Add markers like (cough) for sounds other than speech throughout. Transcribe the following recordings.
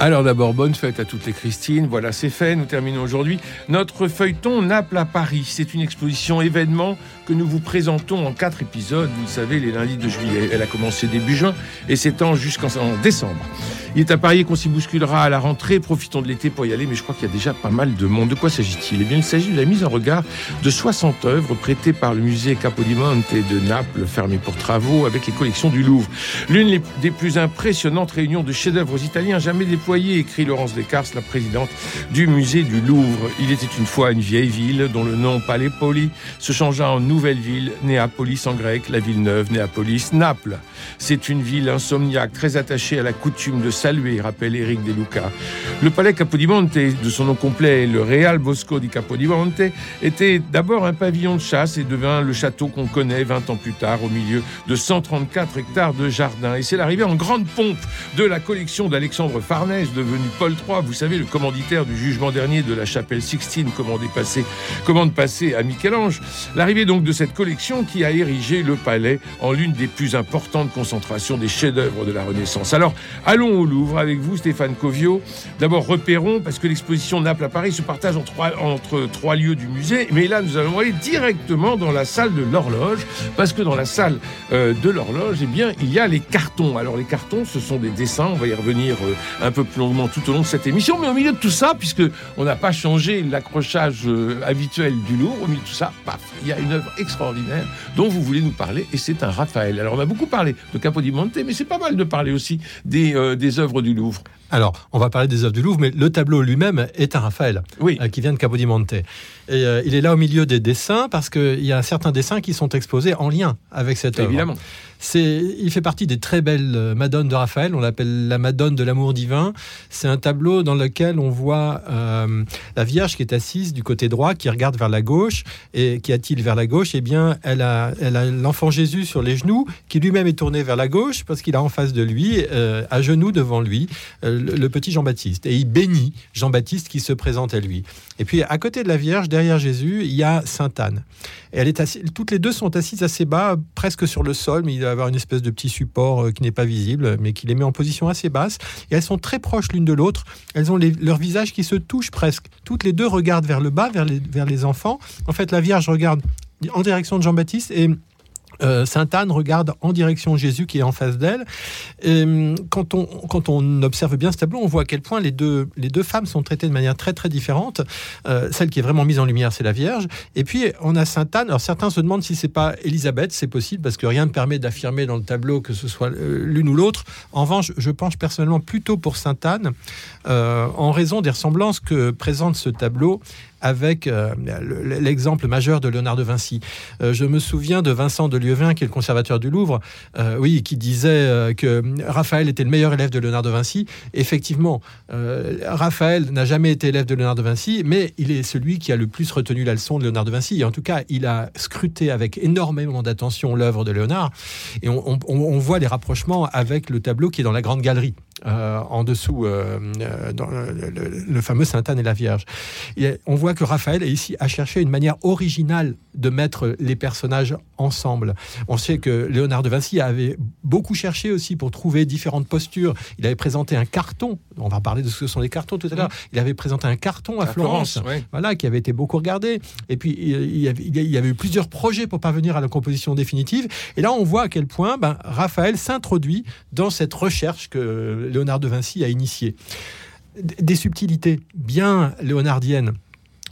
Alors d'abord, bonne fête à toutes les Christines. Voilà, c'est fait. Nous terminons aujourd'hui notre feuilleton Naples à Paris. C'est une exposition événement que nous vous présentons en quatre épisodes. Vous le savez, les lundis de juillet. Elle a commencé début juin et s'étend jusqu'en décembre. Il est à parier qu'on s'y bousculera à la rentrée. Profitons de l'été pour y aller, mais je crois qu'il y a déjà pas mal de monde. De quoi s'agit-il? Eh bien, il s'agit de la mise en regard de 60 œuvres prêtées par le musée Capodimonte de Naples, fermé pour travaux, avec les collections du Louvre. L'une des plus impressionnantes réunions de chefs-d'œuvre italiens jamais déployées, écrit Laurence Descartes, la présidente du musée du Louvre. Il était une fois une vieille ville dont le nom Palépoli se changea en nouvelle ville, Néapolis en grec, la ville neuve, Néapolis, Naples. C'est une ville insomniaque, très attachée à la coutume de saluer, rappelle Eric De Luca. Le palais Capodimonte, de son nom complet, le Real Bosco di Capodimonte, était d'abord un pavillon de chasse et devint le château qu'on connaît 20 ans plus tard au milieu de 134 hectares de jardins. Et c'est l'arrivée en grande pompe de la collection d'Alexandre Devenu Paul III, vous savez, le commanditaire du jugement dernier de la chapelle Sixtine, commande passée, commande passée à Michel-Ange. L'arrivée donc de cette collection qui a érigé le palais en l'une des plus importantes concentrations des chefs-d'œuvre de la Renaissance. Alors, allons au Louvre avec vous, Stéphane Covio. D'abord, repérons, parce que l'exposition Naples à Paris se partage entre trois lieux du musée, mais là, nous allons aller directement dans la salle de l'horloge, parce que dans la salle euh, de l'horloge, eh bien, il y a les cartons. Alors, les cartons, ce sont des dessins, on va y revenir euh, un peu longuement tout au long de cette émission, mais au milieu de tout ça, puisque on n'a pas changé l'accrochage euh, habituel du Louvre, au milieu de tout ça, paf, il y a une œuvre extraordinaire dont vous voulez nous parler, et c'est un Raphaël. Alors, on a beaucoup parlé de Capodimonte, mais c'est pas mal de parler aussi des, des œuvres du Louvre. Alors, on va parler des œuvres du Louvre, mais le tableau lui-même est un Raphaël, oui. euh, qui vient de Capodimonte. Et euh, il est là au milieu des dessins parce qu'il y a certains dessins qui sont exposés en lien avec cette œuvre. Évidemment. C'est, il fait partie des très belles euh, Madones de Raphaël. On l'appelle la Madone de l'amour divin. C'est un tableau dans lequel on voit euh, la Vierge qui est assise du côté droit, qui regarde vers la gauche. Et qui a-t-il vers la gauche? Eh bien, elle a, elle a l'enfant Jésus sur les genoux, qui lui-même est tourné vers la gauche parce qu'il a en face de lui, à genoux devant lui, le, petit Jean-Baptiste. Et il bénit Jean-Baptiste qui se présente à lui. Et puis, à côté de la Vierge, derrière Jésus, il y a Sainte Anne. Et elle est toutes les deux sont assises assez bas, presque sur le sol, mais il doit avoir une espèce de petit support euh, qui n'est pas visible, mais qui les met en position assez basse. Et elles sont très proches l'une de l'autre. Elles ont les, leurs visages qui se touchent presque. Toutes les deux regardent vers le bas, vers les, vers les enfants. En fait, la Vierge regarde en direction de Jean-Baptiste et euh, Sainte Anne regarde en direction Jésus qui est en face d'elle. Quand on, quand on observe bien ce tableau, on voit à quel point les deux, femmes sont traitées de manière très très différente. Euh, celle qui est vraiment mise en lumière, c'est la Vierge. Et puis on a Sainte Anne. Alors certains se demandent si c'est pas Élisabeth. C'est possible parce que rien ne permet d'affirmer dans le tableau que ce soit l'une ou l'autre. En revanche, je penche personnellement plutôt pour Sainte Anne euh, en raison des ressemblances que présente ce tableau avec euh, l'exemple majeur de Léonard de Vinci. Euh, je me souviens de Vincent de Lieuvin, qui est le conservateur du Louvre, euh, oui, qui disait que Raphaël était le meilleur élève de Léonard de Vinci. Effectivement, Raphaël n'a jamais été élève de Léonard de Vinci, mais il est celui qui a le plus retenu la leçon de Léonard de Vinci. Et en tout cas, il a scruté avec énormément d'attention l'œuvre de Léonard. Et on, on, on voit les rapprochements avec le tableau qui est dans la grande galerie. Euh, en dessous, euh, dans le, le, le, fameux Sainte Anne et la Vierge. Et on voit que Raphaël est ici à chercher une manière originale de mettre les personnages ensemble. On sait que Léonard de Vinci avait beaucoup cherché aussi pour trouver différentes postures. Il avait présenté un carton. On va parler de ce que sont les cartons tout à l'heure. Il avait présenté un carton à, à Florence, voilà, qui avait été beaucoup regardé. Et puis il y, avait, il y avait eu plusieurs projets pour parvenir à la composition définitive. Et là, on voit à quel point ben, Raphaël s'introduit dans cette recherche que Léonard de Vinci a initié. Des subtilités bien léonardiennes,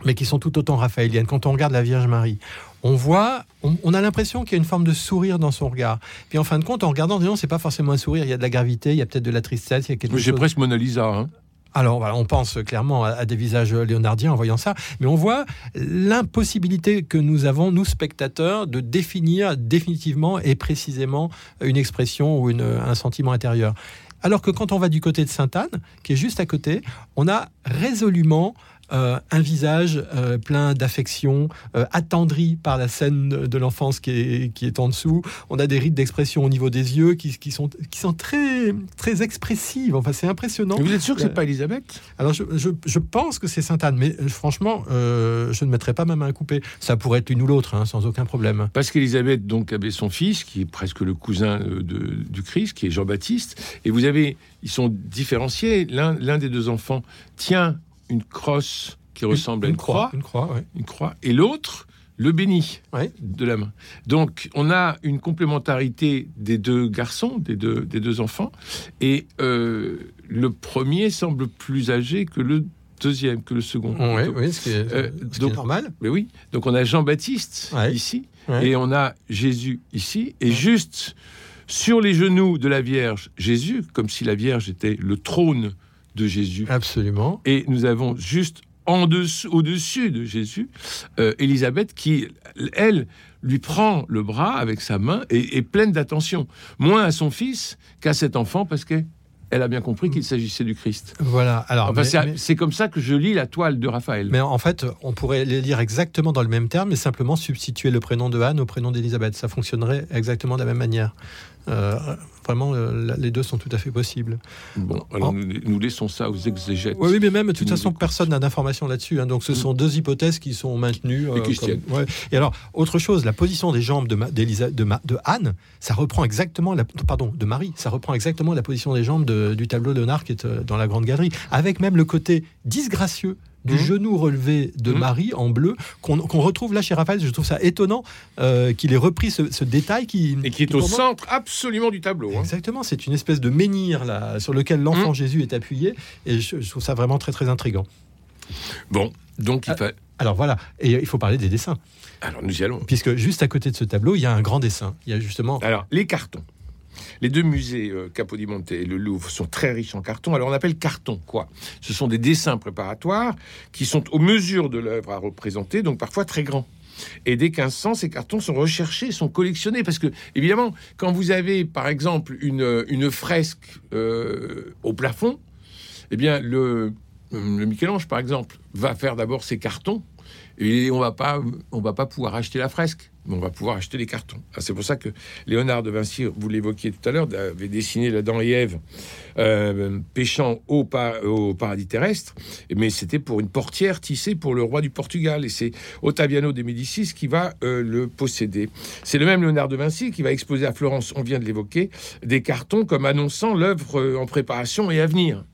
mais qui sont tout autant raphaéliennes. Quand on regarde la Vierge Marie, on voit, on, on a l'impression qu'il y a une forme de sourire dans son regard. Puis en fin de compte, en regardant, disons, c'est pas forcément un sourire, il y a de la gravité, il y a peut-être de la tristesse, il y a quelque chose. J'ai presque Mona Lisa. Hein. Alors, on pense clairement à, à, des visages léonardiens en voyant ça, mais on voit l'impossibilité que nous avons, nous spectateurs, de définir définitivement et précisément une expression ou une, un sentiment intérieur. Alors que quand on va du côté de Sainte-Anne, qui est juste à côté, on a résolument euh, un visage euh, plein d'affection, euh, attendri par la scène de l'enfance qui est, qui est en dessous. On a des rites d'expression au niveau des yeux qui, qui, sont, qui sont très, très expressives. Enfin, c'est impressionnant. Vous êtes sûr que c'est pas Elisabeth? Alors, je, je, je pense que c'est Sainte Anne, mais franchement, euh, je ne mettrai pas ma main à couper. Ça pourrait être l'une ou l'autre, hein, sans aucun problème. Parce qu'Élisabeth donc avait son fils, qui est presque le cousin de- du Christ, qui est Jean-Baptiste, et vous avez, ils sont différenciés. L'un, l'un des deux enfants tient une crosse qui ressemble à une croix, Une croix, ouais. une croix, et l'autre le bénit Ouais. de la main. Donc, on a une complémentarité des deux garçons, des deux, des deux enfants, et euh, le premier semble plus âgé que le deuxième, que le second. Donc, oui, ce qui est, Euh, ce qui est donc- normal. mais oui, donc on a Jean-Baptiste Ouais. ici, Ouais. et on a Jésus ici, et juste sur les genoux de la Vierge, Jésus, comme si la Vierge était le trône de Jésus. Absolument. Et nous avons juste en dessous, au-dessus de Jésus, euh, Élisabeth qui, elle, lui prend le bras avec sa main et est pleine d'attention, moins à son fils qu'à cet enfant, parce qu'elle a bien compris qu'il s'agissait du Christ. Voilà. Alors, Enfin, c'est comme ça que je lis la toile de Raphaël. Mais en fait, on pourrait les lire exactement dans le même terme, mais simplement substituer le prénom de Anne au prénom d'Élisabeth. Ça fonctionnerait exactement de la même manière. Euh, vraiment, euh, les deux sont tout à fait possibles. Bon, alors nous, nous laissons ça aux exégètes. Oui, mais même, de Qui toute façon, personne n'a d'informations là-dessus. hein. donc, ce sont deux hypothèses qui sont maintenues. Et qui comme- ouais. Et alors, autre chose, la position des jambes de, Ma- d'Élisa- de, Ma- de Anne, ça reprend exactement, la, pardon, de Marie, ça reprend exactement la position des jambes de- du tableau de Léonard qui est euh, dans la grande galerie, avec même le côté disgracieux du Mhm. genou relevé de Mhm. Marie en bleu qu'on retrouve là chez Raphaël. Je trouve ça étonnant euh, qu'il ait repris ce, ce détail qui Et qui est au moi- centre absolument du tableau. Hein. Exactement, c'est une espèce de menhir là, sur lequel l'enfant Mhm. Jésus est appuyé, et je, je trouve ça vraiment très très intrigant. Bon, donc il Ah. fa- Alors voilà, et il faut parler des dessins, Alors nous y allons. puisque juste à côté de ce tableau, il y a un grand dessin. Il y a justement. Alors, les cartons. Les deux musées, euh, Capodimonte et le Louvre, sont très riches en cartons. Alors, on appelle carton quoi? Ce sont des dessins préparatoires qui sont aux mesures de l'œuvre à représenter, donc parfois très grands. Et dès 1500, ces cartons sont recherchés, sont collectionnés. Parce que, évidemment, quand vous avez, par exemple, une, une fresque euh, au plafond, eh bien, le, le Michel-Ange, par exemple, va faire d'abord ses cartons. Et on va pas, on va pas pouvoir acheter la fresque, on va pouvoir acheter les cartons. Ah, C'est pour ça que Léonard de Vinci, vous l'évoquiez tout à l'heure, avait dessiné l'Adam et Ève euh, pêchant au paradis terrestre, mais c'était pour une portière tissée pour le roi du Portugal. Et c'est Ottaviano de Médicis qui va euh, le posséder. C'est le même Léonard de Vinci qui va exposer à Florence, on vient de l'évoquer, des cartons comme annonçant l'œuvre euh, en préparation et à venir.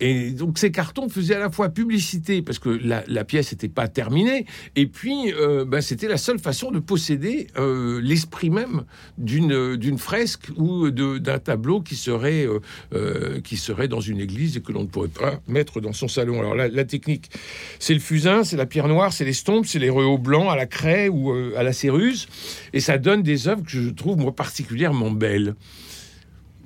Et donc ces cartons faisaient à la fois publicité parce que la, pièce n'était pas terminée, et puis euh, ben, c'était la seule façon de posséder euh, l'esprit même d'une fresque ou d'un tableau qui serait euh, qui serait dans une église et que l'on ne pourrait pas mettre dans son salon. Alors la, technique, c'est le fusain, c'est la pierre noire, c'est l'estompe, c'est les rehaut blancs à la craie ou à la céruse, et ça donne des œuvres que je trouve moi particulièrement belles.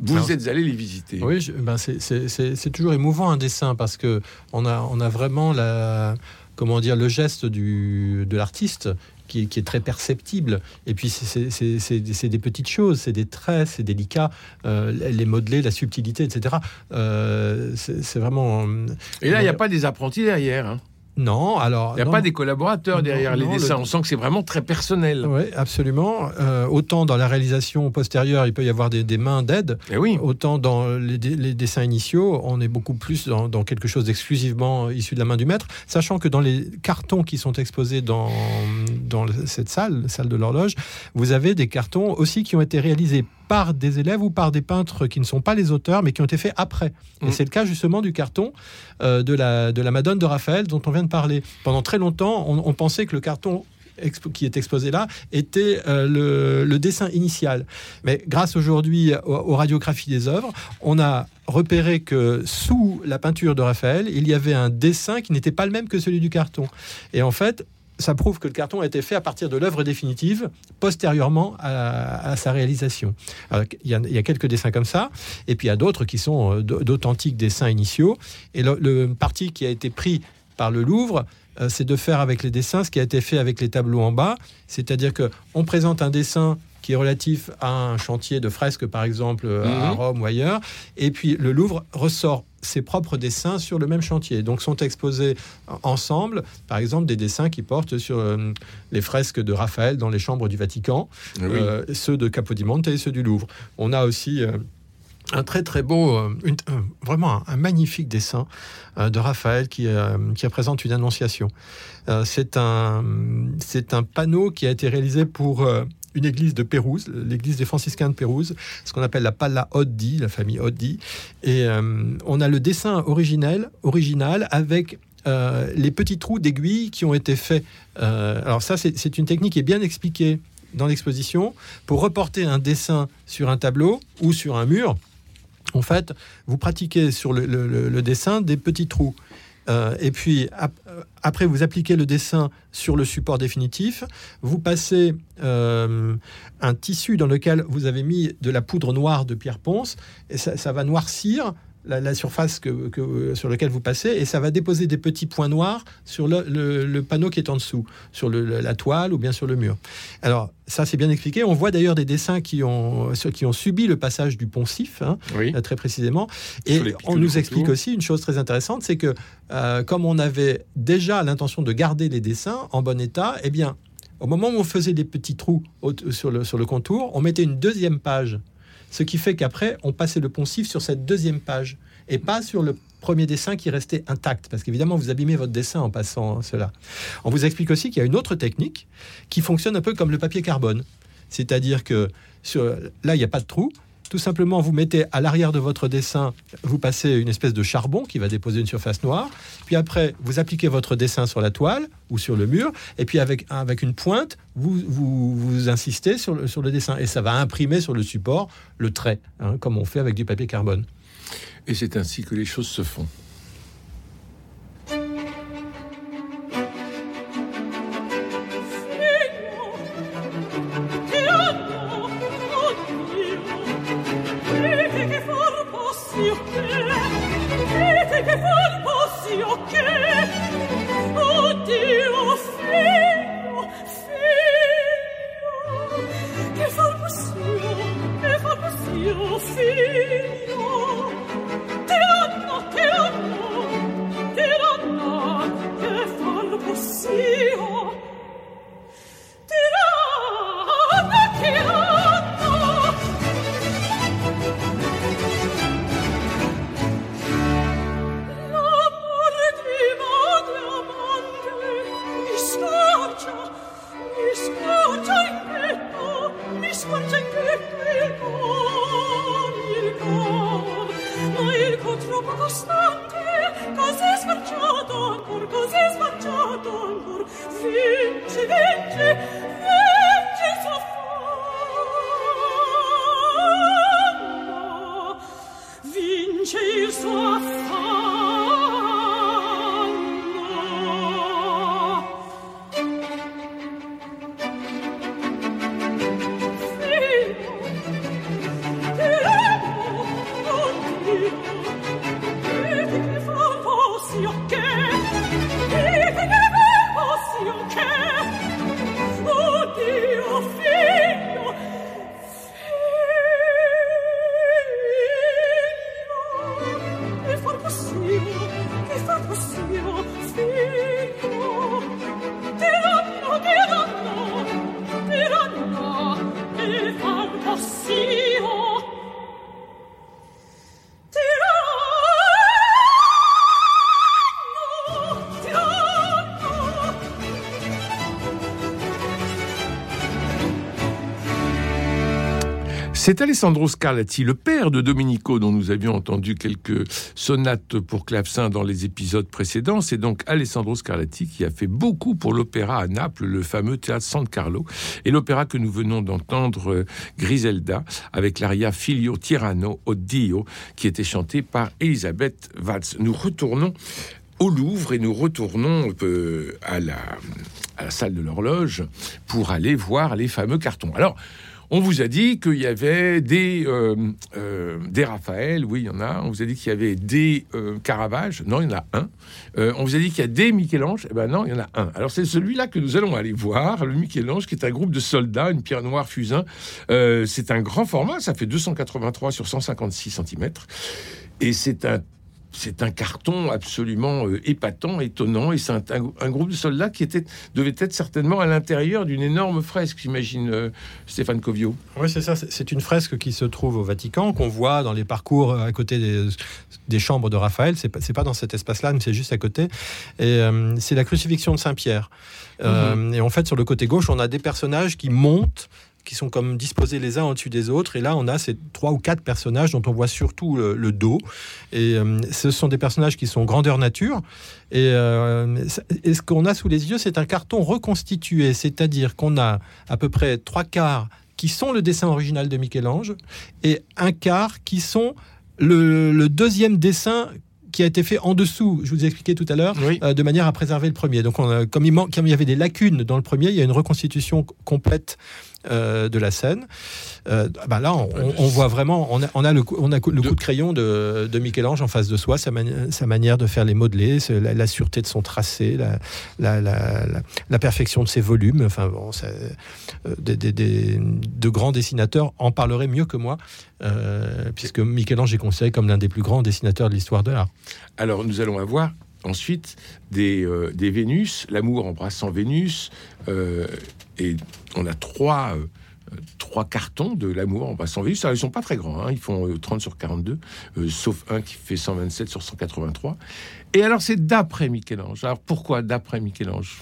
Vous Alors, êtes allé les visiter. Oui, ben c'est- toujours émouvant un dessin parce que on a, on a vraiment la, comment dire, le geste du, de l'artiste qui, est- qui est très perceptible. Et puis c'est- des petites choses, c'est des traits, c'est délicat, euh, les modelés, la subtilité, etc. Euh, c'est c'est vraiment. euh, Et là, il n'y a pas des apprentis derrière. hein. Non, alors. Il n'y a non, pas des collaborateurs Non, derrière les dessins. le- On sent que c'est vraiment très personnel. Oui, absolument. Euh, autant dans la réalisation postérieure, il peut y avoir des, des mains d'aide, Et oui. autant dans les dessins initiaux, on est beaucoup plus dans, dans quelque chose d'exclusivement issu de la main du maître, sachant que dans les cartons qui sont exposés dans, dans cette salle, salle de l'horloge, vous avez des cartons aussi qui ont été réalisés par des élèves ou par des peintres qui ne sont pas les auteurs, mais qui ont été faits après. Et Mm. c'est le cas justement du carton euh, de, la, de la Madone de Raphaël dont on vient de parler. Pendant très longtemps, on, on pensait que le carton qui est exposé là était euh, le, le dessin initial. Mais grâce aujourd'hui aux, aux radiographies des œuvres, on a repéré que sous la peinture de Raphaël, il y avait un dessin qui n'était pas le même que celui du carton. Et en fait, ça prouve que le carton a été fait à partir de l'œuvre définitive, postérieurement à, sa réalisation. Il y, a, quelques dessins comme ça, et puis il y a d'autres qui sont euh, d'authentiques dessins initiaux. Et le, le parti qui a été pris par le Louvre, euh, c'est de faire avec les dessins ce qui a été fait avec les tableaux en bas, c'est-à-dire que on présente un dessin qui est relatif à un chantier de fresque, par exemple, à Mhm. Rome ou ailleurs. Et puis le Louvre ressort ses propres dessins sur le même chantier. Donc sont exposés ensemble, par exemple, des dessins qui portent sur euh, les fresques de Raphaël dans les chambres du Vatican, Ah oui. euh, ceux de Capodimonte et ceux du Louvre. On a aussi euh, un très très beau, euh, une- euh, vraiment un, un magnifique dessin euh, de Raphaël qui, euh, qui représente une annonciation. Euh, c'est un, c'est un panneau qui a été réalisé pour euh, une église de Pérouse, l'église des franciscains de Pérouse, ce qu'on appelle la Palla Oddi, la famille Oddi. Et euh, on a le dessin originel, original avec euh, les petits trous d'aiguilles qui ont été faits. Euh, alors ça, c'est une technique qui est bien expliquée dans l'exposition. Pour reporter un dessin sur un tableau ou sur un mur, en fait, vous pratiquez sur le- le dessin des petits trous. Euh, et puis euh, après, vous appliquez le dessin sur le support définitif. Vous passez euh, un tissu dans lequel vous avez mis de la poudre noire de pierre ponce, et ça va noircir la, la surface que, que- sur laquelle vous passez, et ça va déposer des petits points noirs sur le, le- le panneau qui est en dessous, sur le- la toile ou bien sur le mur. Alors ça, c'est bien expliqué. On voit d'ailleurs des dessins qui ont, qui ont subi le passage du poncif. hein, Oui. euh, très précisément. Et on nous explique aussi une chose très intéressante, c'est que euh, comme on avait déjà l'intention de garder les dessins en bon état, eh bien, au moment où on faisait des petits trous au- sur le, sur le contour, on mettait une deuxième page. Ce qui fait qu'après, on passait le poncif sur cette deuxième page et pas sur le premier dessin qui restait intact. Parce qu'évidemment, vous abîmez votre dessin en passant cela. On vous explique aussi qu'il y a une autre technique qui fonctionne un peu comme le papier carbone. C'est-à-dire que là, il n'y a pas de trou. Tout simplement, vous mettez à l'arrière de votre dessin, vous passez une espèce de charbon qui va déposer une surface noire. Puis après, vous appliquez votre dessin sur la toile ou sur le mur. Et puis avec, avec une pointe, vous, vous, vous insistez sur le, sur le dessin. Et ça va imprimer sur le support le trait, hein, comme on fait avec du papier carbone. Et c'est ainsi que les choses se font. Vedete che colpo oh si occhia C'est Alessandro Scarlatti, le père de Domenico, dont nous avions entendu quelques sonates pour clavecin dans les épisodes précédents. C'est donc Alessandro Scarlatti qui a fait beaucoup pour l'opéra à Naples, le fameux théâtre San Carlo, et l'opéra que nous venons d'entendre, euh, Griselda, avec l'aria Figlio Tirano Oddio, qui était chanté par Elisabeth Watz. Nous retournons au Louvre et nous retournons euh, à la salle de l'horloge pour aller voir les fameux cartons. Alors, On vous a dit qu'il y avait des, euh, euh, des Raphaël, oui, il y en a. On vous a dit qu'il y avait des euh, Caravage, non, il y en a un. Euh, on vous a dit qu'il y a des Michel-Ange, eh ben non, il y en a un. Alors c'est celui-là que nous allons aller voir, le Michel-Ange, qui est un groupe de soldats, une pierre noire fusain. C'est un grand format, ça fait 283 sur 156 cm. Et c'est un c'est un carton absolument euh, épatant, étonnant, et c'est un, un- un groupe de soldats qui était, devait être certainement à l'intérieur d'une énorme fresque, j'imagine, euh, Stéphane Covio. Oui, c'est ça. C'est- une fresque qui se trouve au Vatican, qu'on voit dans les parcours euh, à côté des, des chambres de Raphaël. C'est pas, pas dans cet espace-là, mais c'est juste à côté. Et euh, c'est la crucifixion de Saint-Pierre. Euh, Et en fait, sur le côté gauche, on a des personnages qui montent qui sont comme disposés les uns au-dessus des autres. Et là, on a ces trois ou quatre personnages dont on voit surtout le, le dos. Et euh, ce sont des personnages qui sont grandeur nature. Et, euh, et ce qu'on a sous les yeux, c'est un carton reconstitué, c'est-à-dire qu'on a à peu près trois quarts qui sont le dessin original de Michel-Ange et un quart qui sont le, le deuxième dessin qui a été fait en dessous, je vous ai expliqué tout à l'heure, Oui. euh, de manière à préserver le premier. Donc, on a- comme, il man- comme il y avait des lacunes dans le premier, il y a une reconstitution complète euh, de la scène. Euh, bah là, on, voit vraiment, on a, on a le, coup, on a le coup De- crayon de, de Michel-Ange en face de soi, sa, mani- sa manière de faire les modelés, la, la sûreté de son tracé, la, perfection de ses volumes. Enfin, bon, ça- euh, des, des- des- de grands dessinateurs en parleraient mieux que moi, puisque Michel-Ange est considéré comme l'un des plus grands dessinateurs de l'histoire de l'art. Alors nous allons avoir ensuite des, euh, des Vénus, l'amour embrassant Vénus, euh, et on a trois, euh, trois cartons de l'amour embrassant Vénus. Alors, ils sont pas très grands, hein, ils font euh, 30 sur 42, euh, sauf un qui fait 127 sur 183. Et alors c'est d'après Michel-Ange. Alors pourquoi d'après Michel-Ange?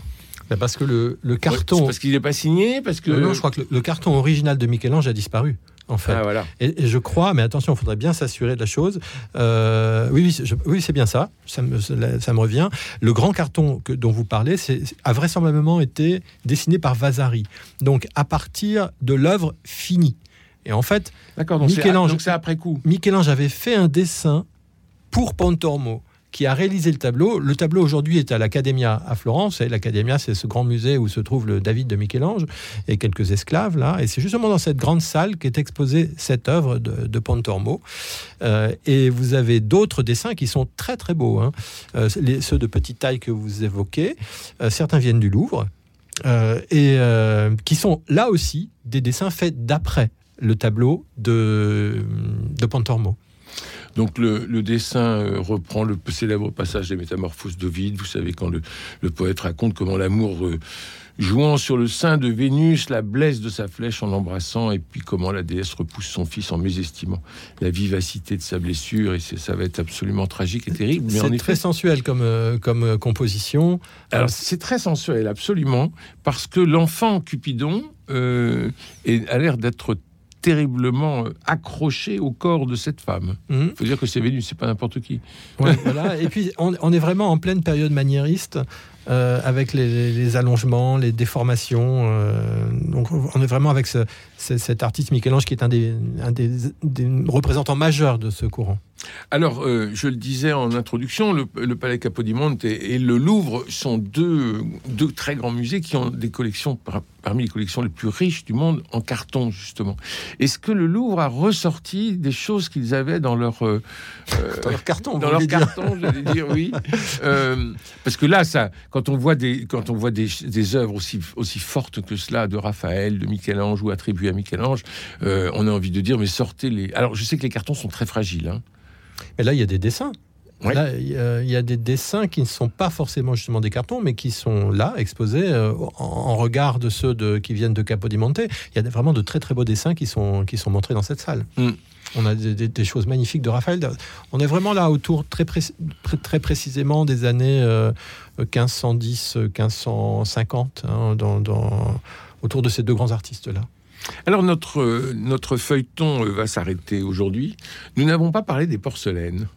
Bah, Parce que le, le Ouais, carton... c'est Parce qu'il n'est pas signé, parce que... Non, non, je crois que le, le carton original de Michel-Ange a disparu, en fait. Ah voilà. Et, et je crois, mais attention, il faudrait bien s'assurer de la chose. Euh, oui, oui, c'est- je- oui, c'est bien ça. Ça me, ça me revient. Le grand carton que, dont vous parlez c'est, a vraisemblablement été dessiné par Vasari. Donc, à partir de l'œuvre finie. Et en fait, D'accord, donc c'est Michel-Ange- donc c'est après coup. Michel-Ange avait fait un dessin pour Pontormo qui a réalisé le tableau. Le tableau aujourd'hui est à l'Accademia à Florence. Et l'Accademia, c'est ce grand musée où se trouve le David de Michel-Ange et quelques esclaves là. Et c'est justement dans cette grande salle qu'est exposée cette œuvre de, de Pontormo. Euh, et vous avez d'autres dessins qui sont très très beaux. hein. Euh, ceux de petite taille que vous évoquez, euh, certains viennent du Louvre et qui sont là aussi des dessins faits d'après le tableau de, de Pontormo. Donc le, le dessin euh, reprend le célèbre passage des Métamorphoses d'Ovide. Vous savez quand le, le poète raconte comment l'amour euh, jouant sur le sein de Vénus la blesse de sa flèche en l'embrassant et puis comment la déesse repousse son fils en mésestimant la vivacité de sa blessure et ça va être absolument tragique et terrible. Mais C'est très sensuel comme, euh, comme composition. alors c'est très sensuel absolument parce que l'enfant Cupidon euh, a l'air d'être terriblement euh, accroché au corps de cette femme. Mhm. Il faut dire que c'est Vénus, c'est pas n'importe qui. Ouais, (laughs) voilà. Et puis, on, on est vraiment en pleine période maniériste, euh, avec les, allongements, les déformations. euh, donc, on est vraiment avec ce- ce- cet artiste Michel-Ange qui est un des, un des, des représentants majeurs de ce courant. Alors, euh, je le disais en introduction, le, le Palais Capodimonte et, et le Louvre sont deux, deux très grands musées qui ont des collections par- parmi les collections les plus riches du monde en carton, justement. Est-ce que le Louvre a ressorti des choses qu'ils avaient dans leur, euh, euh, Dans leur carton, dans leur carton, j'allais dire oui. (laughs) Euh, parce que là, ça, quand on voit des, quand on voit des, des œuvres aussi, aussi fortes que cela de Raphaël, de Michel-Ange ou attribuées à Michel-Ange, on a envie de dire, mais sortez les. Alors, je sais que les cartons sont très fragiles. hein. Mais là, il y a des dessins. Là, il y, a, il y a des dessins qui ne sont pas forcément justement des cartons, mais qui sont là, exposés euh, en, en regard de ceux de, qui viennent de Capodimonte. Il y a vraiment de très très beaux dessins qui sont, qui sont montrés dans cette salle. Mm. On a des, des- des choses magnifiques de Raphaël. On est vraiment là autour très, pré- très, précisément des années euh, 1510, 1550, hein, dans, dans- autour de ces deux grands artistes-là. Alors notre, euh, notre feuilleton euh, va s'arrêter aujourd'hui. Nous n'avons pas parlé des porcelaines.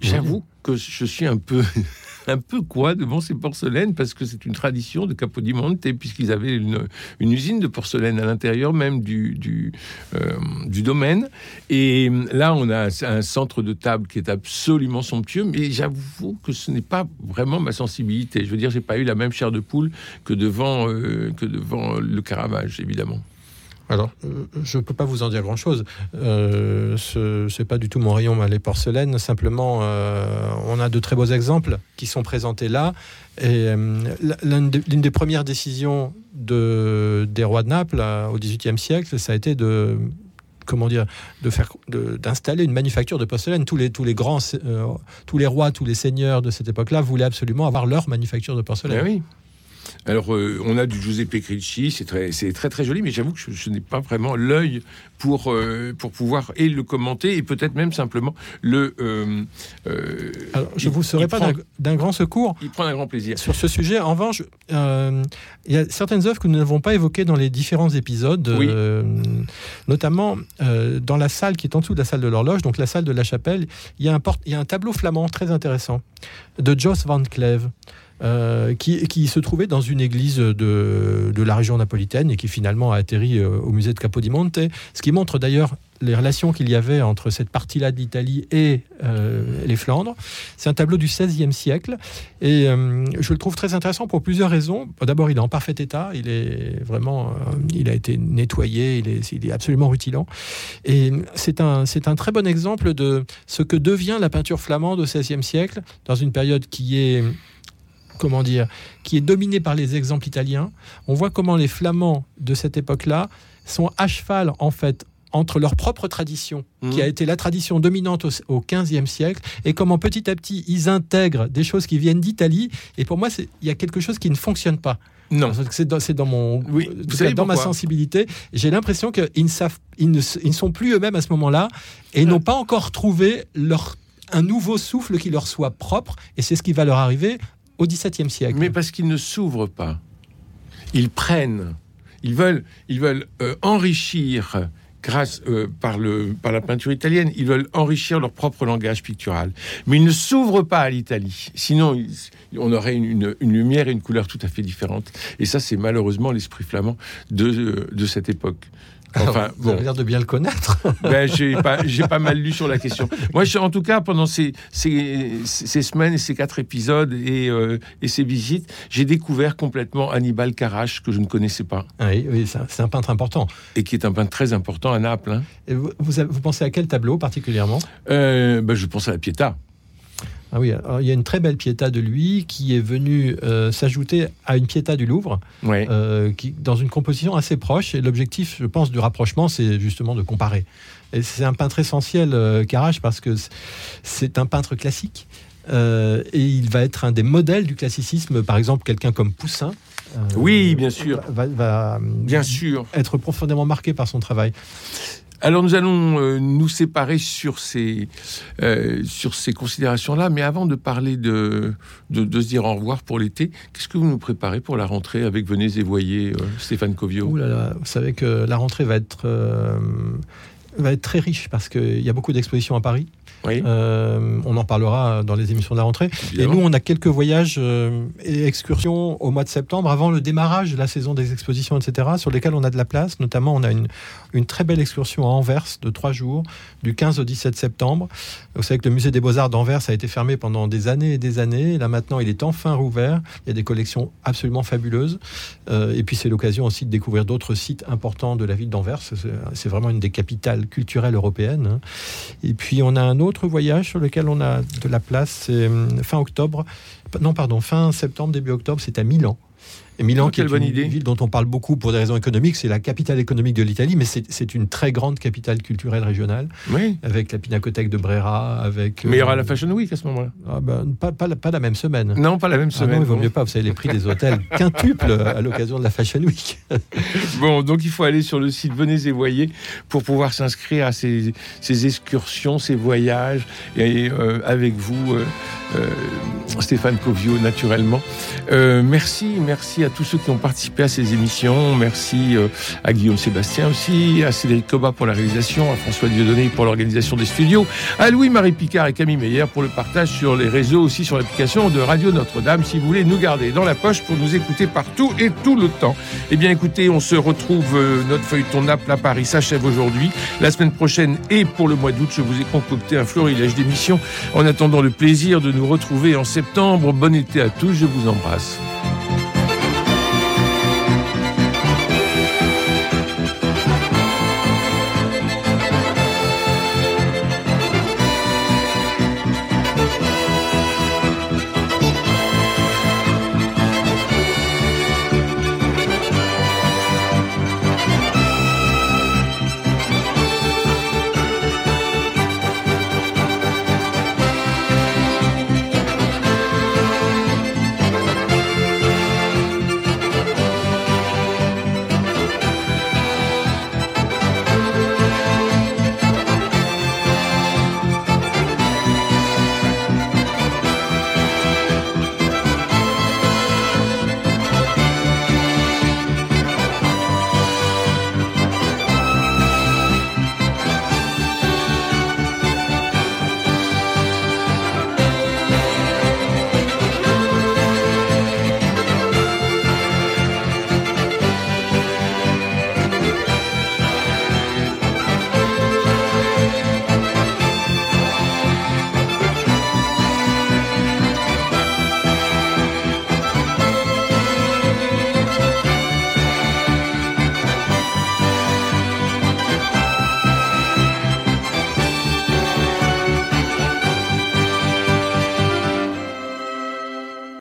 J'avoue que je suis un peu, un peu quoi devant ces porcelaines parce que c'est une tradition de Capodimonte puisqu'ils avaient une, usine de porcelaine à l'intérieur même du, du, euh, domaine. Et là, on a un centre de table qui est absolument somptueux, mais j'avoue que ce n'est pas vraiment ma sensibilité. Je veux dire, j'ai pas eu la même chair de poule que devant, euh, que devant le Caravage, évidemment. Alors, euh, je ne peux pas vous en dire grand-chose. Euh, ce n'est pas du tout mon rayon, moi, les porcelaines. Simplement, euh, on a de très beaux exemples qui sont présentés là. Et l'une des, premières décisions de, des rois de Naples au XVIIIe siècle, ça a été de comment dire, de faire, d'installer une manufacture de porcelaine. Tous les, tous les grands, tous les rois, tous les seigneurs de cette époque-là voulaient absolument avoir leur manufacture de porcelaine. Alors, euh, on a du Giuseppe Cricci, c'est très, c'est très très joli, mais j'avoue que je, je n'ai pas vraiment l'œil pour, euh, pour pouvoir et le commenter et peut-être même simplement le. euh, Alors, je il- vous serai pas d'un- grand secours. Il prend un grand plaisir. Sur ce sujet, en revanche, il y a certaines œuvres que nous n'avons pas évoquées dans les différents épisodes, Oui. notamment dans la salle qui est en dessous de la salle de l'horloge, donc la salle de la chapelle, il y a un, porte- il y a un tableau flamand très intéressant de Jos van Cleve. Euh, qui, se trouvait dans une église de, la région napolitaine et qui finalement a atterri euh, au musée de Capodimonte, ce qui montre d'ailleurs les relations qu'il y avait entre cette partie-là de l'Italie et euh, les Flandres. C'est un tableau du XVIe siècle et je le trouve très intéressant pour plusieurs raisons. D'abord, il est en parfait état, il est vraiment, il a été nettoyé, il est, absolument rutilant. Et c'est un très bon exemple de ce que devient la peinture flamande au XVIe siècle, dans une période qui est, comment dire, qui est dominée par les exemples italiens. On voit comment les Flamands de cette époque-là sont à cheval, en fait, entre leur propre tradition, Mhm. qui a été la tradition dominante au, XVe siècle, et comment petit à petit ils intègrent des choses qui viennent d'Italie. Et pour moi, il y a quelque chose qui ne fonctionne pas. Non. C'est dans, mon, Oui, vous savez dans ma sensibilité. J'ai l'impression qu'ils ne savent, ils ne, ils ne sont plus eux-mêmes à ce moment-là, et n'ont pas encore trouvé leur un nouveau souffle qui leur soit propre, et c'est ce qui va leur arriver au XVIIe siècle. Mais parce qu'ils ne s'ouvrent pas. Ils prennent. Ils veulent, ils veulent euh, enrichir grâce euh, par, le, par la peinture italienne, ils veulent enrichir leur propre langage pictural. Mais ils ne s'ouvrent pas à l'Italie. Sinon, on aurait une, une- une lumière et une couleur tout à fait différentes. Et ça, c'est malheureusement l'esprit flamand de, de cette époque. Enfin, Alors, vous bon. avez l'air de bien le connaître. (laughs) Ben, j'ai pas, mal lu sur la question. Moi, je- en tout cas, pendant ces, ces, ces semaines et ces quatre épisodes et, euh, et ces visites, j'ai découvert complètement Hannibal Carache, que je ne connaissais pas, Ah oui, oui, c'est un- peintre important. et qui est un peintre très important à Naples. hein. Et vous, vous avez- vous pensez à quel tableau particulièrement? Euh, ben, je pense à la Pietà. Ah oui, alors, il y a une très belle Pietà de lui qui est venue euh, s'ajouter à une Pietà du Louvre, euh, qui, dans une composition assez proche. Et l'objectif, je pense, du rapprochement, c'est justement de comparer. Et c'est un peintre essentiel, euh, Carache, parce que c'est un peintre classique. euh, et il va être un des modèles du classicisme, par exemple, quelqu'un comme Poussin. euh, Oui, bien sûr. Va, va Bien sûr. être profondément marqué par son travail. Alors nous allons euh, nous séparer sur ces, euh, ces considérations-là, mais avant de parler de, de, se dire au revoir pour l'été, qu'est-ce que vous nous préparez pour la rentrée avec Venez et Voyez, euh, Stéphane Covio? Vous savez que la rentrée va être, va être très riche parce qu'il y a beaucoup d'expositions à Paris. Oui, Euh, on en parlera dans les émissions de la rentrée. Et nous, on a quelques voyages euh, et excursions au mois de septembre, avant le démarrage de la saison des expositions, etc., sur lesquels on a de la place. Notamment, on a une, une très belle excursion à Anvers de trois jours, du 15 au 17 septembre. Vous savez que le musée des Beaux-Arts d'Anvers a été fermé pendant des années et des années. Et là, maintenant, il est enfin rouvert. Il y a des collections absolument fabuleuses. Euh, et puis, c'est l'occasion aussi de découvrir d'autres sites importants de la ville d'Anvers. C'est- C'est vraiment une des capitales culturelles européennes. hein. Et puis, on a un autre voyage sur lequel on a de la place. C'est hum, fin octobre. Non, pardon, fin septembre, début octobre, c'est à Milan. Et Milan, qui est bonne une idée. ville dont on parle beaucoup pour des raisons économiques, c'est la capitale économique de l'Italie, mais c'est une très grande capitale culturelle régionale, Oui. avec la Pinacothèque de Brera, avec... Mais il y aura euh, la Fashion Week à ce moment-là. ah ben, pas, pas, la- pas la même semaine. Non, pas la même Ah non, semaine. il vaut non. mieux pas. Vous savez, les prix des hôtels (laughs) quintuplent à l'occasion de la Fashion Week. (laughs) Bon, donc il faut aller sur le site Venez et Voyez pour pouvoir s'inscrire à ces, ces excursions, ces voyages, et euh, avec vous, euh, Stéphane Covio, naturellement. Merci, merci à tous ceux qui ont participé à ces émissions. Merci euh, à Guillaume Sébastien aussi, à Cédric Coba pour la réalisation, à François Dieudonné pour l'organisation des studios, à Louis-Marie Picard et Camille Meyer pour le partage sur les réseaux, aussi sur l'application de Radio Notre-Dame, si vous voulez nous garder dans la poche pour nous écouter partout et tout le temps. Eh bien, écoutez, on se retrouve. euh, notre feuilleton Naples à Paris s'achève aujourd'hui. La semaine prochaine et pour le mois d'août, je vous ai concocté un florilège d'émissions. En attendant le plaisir de nous retrouver en septembre, bon été à tous. Je vous embrasse.